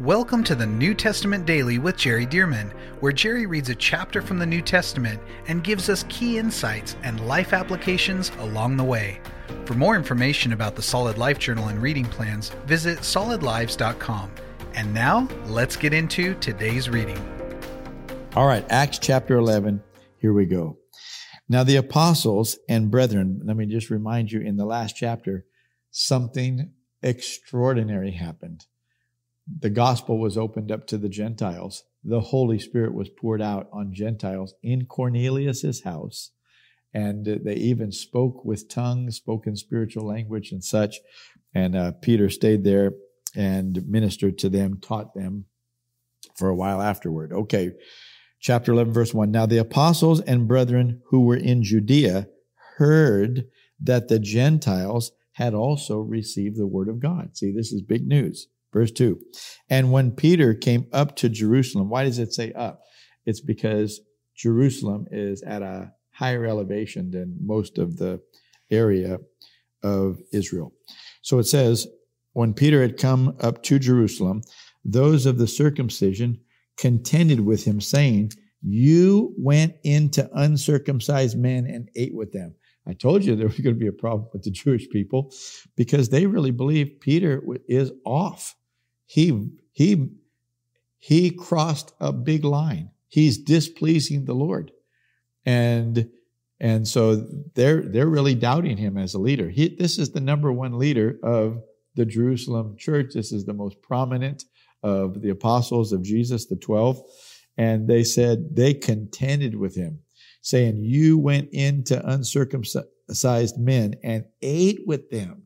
Welcome to the New Testament Daily with Jerry Dirmann, where Jerry reads a chapter from the New Testament and gives us key insights and life applications along the way. For more information about the Solid Life Journal and reading plans, visit solidlives.com. And now, let's get into today's reading. All right, Acts chapter 11. Here we go. Now, the apostles and brethren, let me just remind you in the last chapter, something extraordinary happened the gospel was opened up to the Gentiles. The Holy Spirit was poured out on Gentiles in Cornelius's house. And they even spoke with tongues, spoke in spiritual language and such. And uh, Peter stayed there and ministered to them, taught them for a while afterward. Okay, chapter 11, verse 1. Now the apostles and brethren who were in Judea heard that the Gentiles had also received the word of God. See, this is big news. Verse 2. And when Peter came up to Jerusalem, why does it say up? It's because Jerusalem is at a higher elevation than most of the area of Israel. So it says, when Peter had come up to Jerusalem, those of the circumcision contended with him, saying, You went into uncircumcised men and ate with them. I told you there was going to be a problem with the Jewish people because they really believe Peter is off he he he crossed a big line. He's displeasing the Lord, and and so they're they're really doubting him as a leader. He, this is the number one leader of the Jerusalem church. This is the most prominent of the apostles of Jesus, the twelve, and they said they contended with him, saying, "You went into uncircumcised men and ate with them.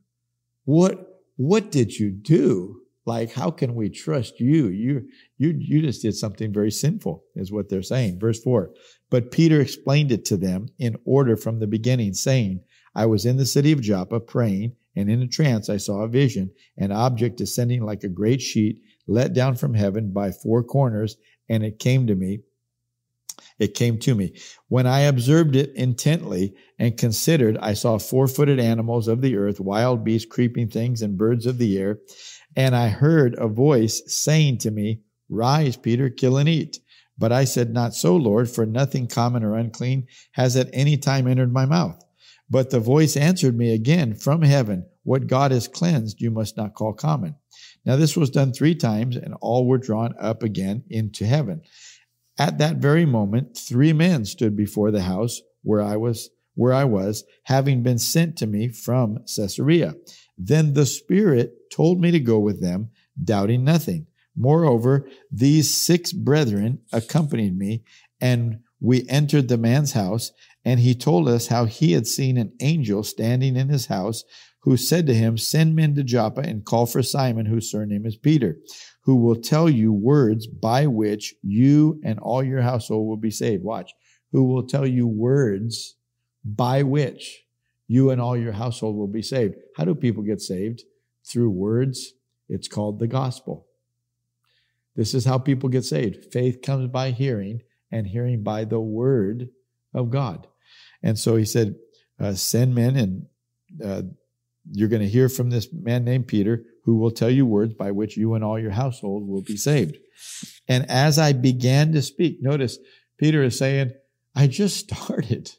What what did you do?" Like how can we trust you? You you you just did something very sinful is what they're saying. Verse 4 but peter explained it to them in order from the beginning saying i was in the city of joppa praying and in a trance i saw a vision an object descending like a great sheet let down from heaven by four corners and it came to me it came to me. When I observed it intently and considered, I saw four footed animals of the earth, wild beasts, creeping things, and birds of the air. And I heard a voice saying to me, Rise, Peter, kill and eat. But I said, Not so, Lord, for nothing common or unclean has at any time entered my mouth. But the voice answered me again from heaven, What God has cleansed, you must not call common. Now this was done three times, and all were drawn up again into heaven. At that very moment, three men stood before the house where I was, where I was, having been sent to me from Caesarea. Then the Spirit told me to go with them, doubting nothing. Moreover, these six brethren accompanied me, and we entered the man's house, and he told us how he had seen an angel standing in his house, who said to him, Send men to Joppa and call for Simon, whose surname is Peter, who will tell you words by which you and all your household will be saved. Watch. Who will tell you words by which you and all your household will be saved. How do people get saved? Through words. It's called the gospel. This is how people get saved. Faith comes by hearing, and hearing by the word of God. And so he said, uh, Send men, and uh, you're going to hear from this man named Peter, who will tell you words by which you and all your household will be saved. And as I began to speak, notice Peter is saying, I just started.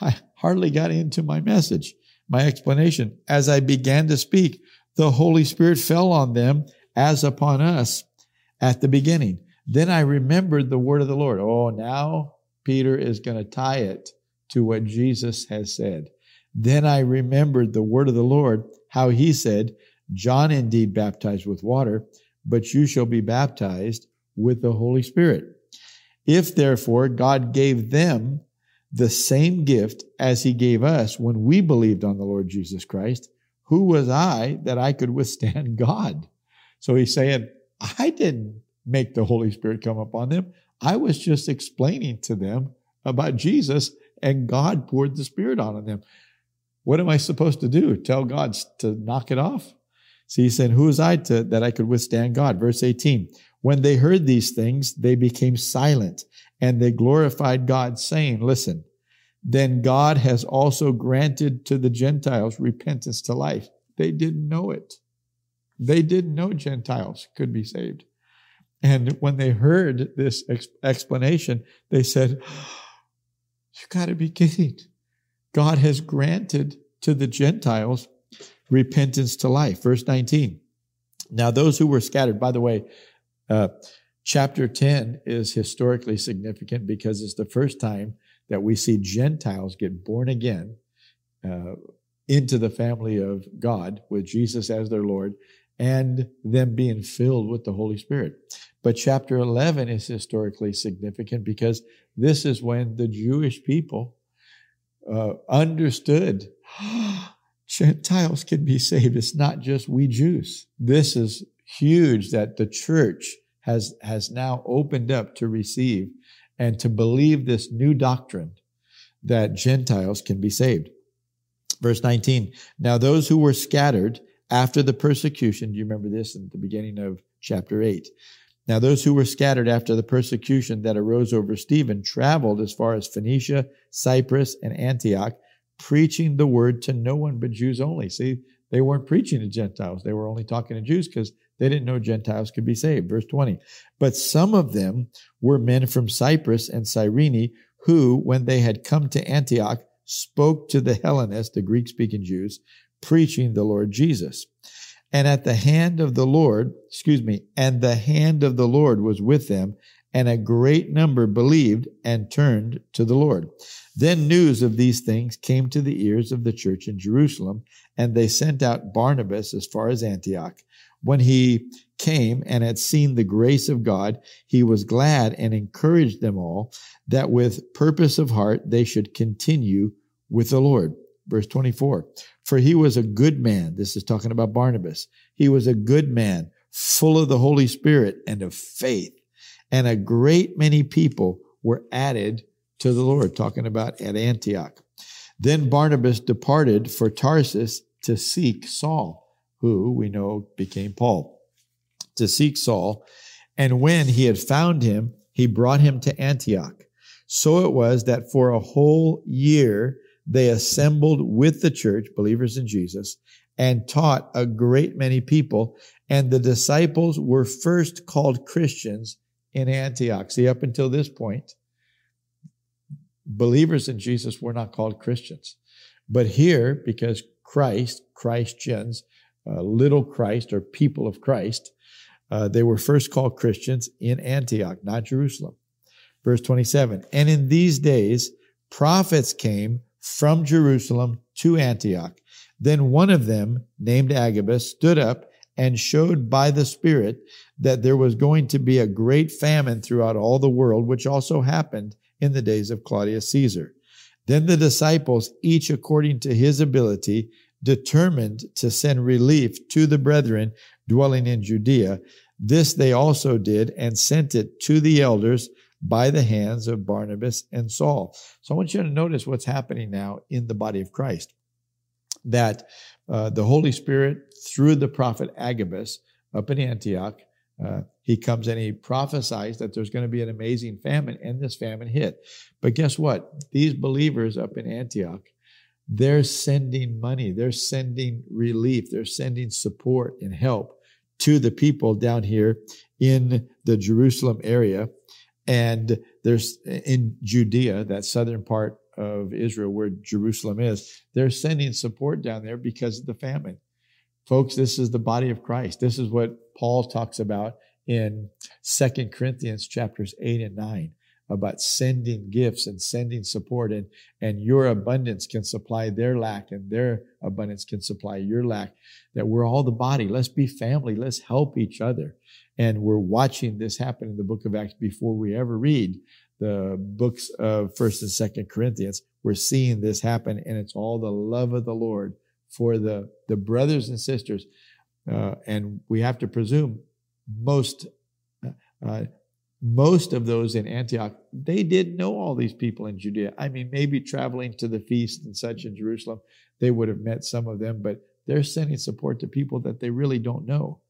I hardly got into my message, my explanation. As I began to speak, the Holy Spirit fell on them as upon us at the beginning. Then I remembered the word of the Lord. Oh, now Peter is going to tie it to what Jesus has said. Then I remembered the word of the Lord, how he said, John indeed baptized with water, but you shall be baptized with the Holy Spirit. If therefore God gave them the same gift as he gave us when we believed on the Lord Jesus Christ, who was I that I could withstand God? So he's saying, I didn't make the Holy Spirit come upon them. I was just explaining to them about Jesus and God poured the Spirit on them. What am I supposed to do? Tell God to knock it off? See, he said, Who is I to, that I could withstand God? Verse 18. When they heard these things, they became silent and they glorified God, saying, Listen, then God has also granted to the Gentiles repentance to life. They didn't know it. They didn't know Gentiles could be saved. And when they heard this ex- explanation, they said, You got to be kidding. God has granted to the Gentiles repentance to life. Verse 19. Now, those who were scattered, by the way, uh, chapter 10 is historically significant because it's the first time that we see Gentiles get born again uh, into the family of God with Jesus as their Lord and them being filled with the Holy Spirit. But chapter 11 is historically significant because this is when the Jewish people uh, understood Gentiles can be saved. It's not just we Jews. This is huge that the church has, has now opened up to receive and to believe this new doctrine that Gentiles can be saved. Verse 19. Now those who were scattered after the persecution, do you remember this in the beginning of chapter 8? Now those who were scattered after the persecution that arose over Stephen traveled as far as Phoenicia, Cyprus, and Antioch, preaching the word to no one but Jews only. See, they weren't preaching to Gentiles. They were only talking to Jews because they didn't know Gentiles could be saved. Verse 20. But some of them were men from Cyprus and Cyrene who, when they had come to Antioch, spoke to the Hellenists, the Greek speaking Jews, preaching the Lord Jesus. And at the hand of the Lord, excuse me, and the hand of the Lord was with them, and a great number believed and turned to the Lord. Then news of these things came to the ears of the church in Jerusalem, and they sent out Barnabas as far as Antioch. When he came and had seen the grace of God, he was glad and encouraged them all that with purpose of heart they should continue with the Lord. Verse 24. For he was a good man. This is talking about Barnabas. He was a good man, full of the Holy Spirit and of faith. And a great many people were added to the Lord, talking about at Antioch. Then Barnabas departed for Tarsus to seek Saul, who we know became Paul, to seek Saul. And when he had found him, he brought him to Antioch. So it was that for a whole year they assembled with the church, believers in Jesus, and taught a great many people. And the disciples were first called Christians in Antioch. See, up until this point, believers in Jesus were not called Christians. But here, because Christ, Christians, uh, little Christ or people of Christ, uh, they were first called Christians in Antioch, not Jerusalem. Verse 27 And in these days, prophets came from Jerusalem to Antioch. Then one of them, named Agabus, stood up and showed by the Spirit that there was going to be a great famine throughout all the world, which also happened in the days of Claudius Caesar. Then the disciples, each according to his ability, determined to send relief to the brethren dwelling in Judea. This they also did and sent it to the elders by the hands of Barnabas and Saul. So I want you to notice what's happening now in the body of Christ. That uh, the Holy Spirit, through the prophet Agabus up in Antioch, uh, he comes and he prophesies that there's going to be an amazing famine, and this famine hit. But guess what? These believers up in Antioch, they're sending money, they're sending relief, they're sending support and help to the people down here in the Jerusalem area. And there's in Judea, that southern part of Israel where Jerusalem is, they're sending support down there because of the famine. Folks, this is the body of Christ. This is what Paul talks about in Second Corinthians chapters 8 and 9 about sending gifts and sending support and and your abundance can supply their lack and their abundance can supply your lack that we're all the body let's be family let's help each other and we're watching this happen in the book of Acts before we ever read the books of First and Second Corinthians. We're seeing this happen, and it's all the love of the Lord for the, the brothers and sisters. Uh, and we have to presume most uh, most of those in Antioch, they did know all these people in Judea. I mean, maybe traveling to the feast and such in Jerusalem, they would have met some of them, but they're sending support to people that they really don't know.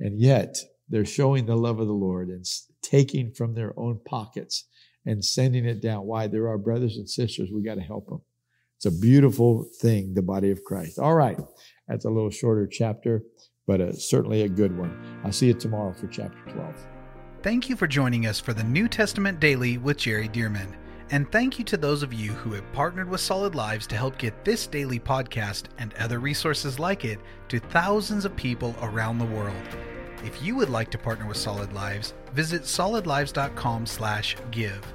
And yet, they're showing the love of the Lord and taking from their own pockets and sending it down. Why? They're our brothers and sisters. We got to help them. It's a beautiful thing, the body of Christ. All right. That's a little shorter chapter, but uh, certainly a good one. I'll see you tomorrow for chapter 12. Thank you for joining us for the New Testament Daily with Jerry Dirmann. And thank you to those of you who have partnered with Solid Lives to help get this daily podcast and other resources like it to thousands of people around the world. If you would like to partner with Solid Lives, visit solidlives.com/give.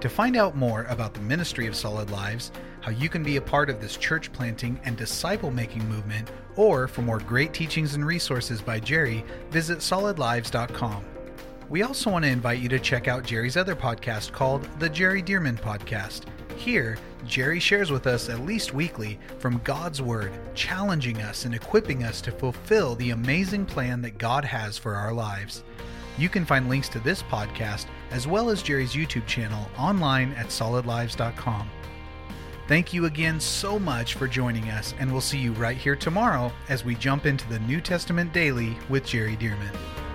To find out more about the ministry of Solid Lives, how you can be a part of this church planting and disciple making movement, or for more great teachings and resources by Jerry, visit solidlives.com. We also want to invite you to check out Jerry's other podcast called The Jerry Dirmann Podcast. Here, Jerry shares with us at least weekly from God's Word, challenging us and equipping us to fulfill the amazing plan that God has for our lives. You can find links to this podcast as well as Jerry's YouTube channel online at solidlives.com. Thank you again so much for joining us, and we'll see you right here tomorrow as we jump into the New Testament Daily with Jerry Dirmann.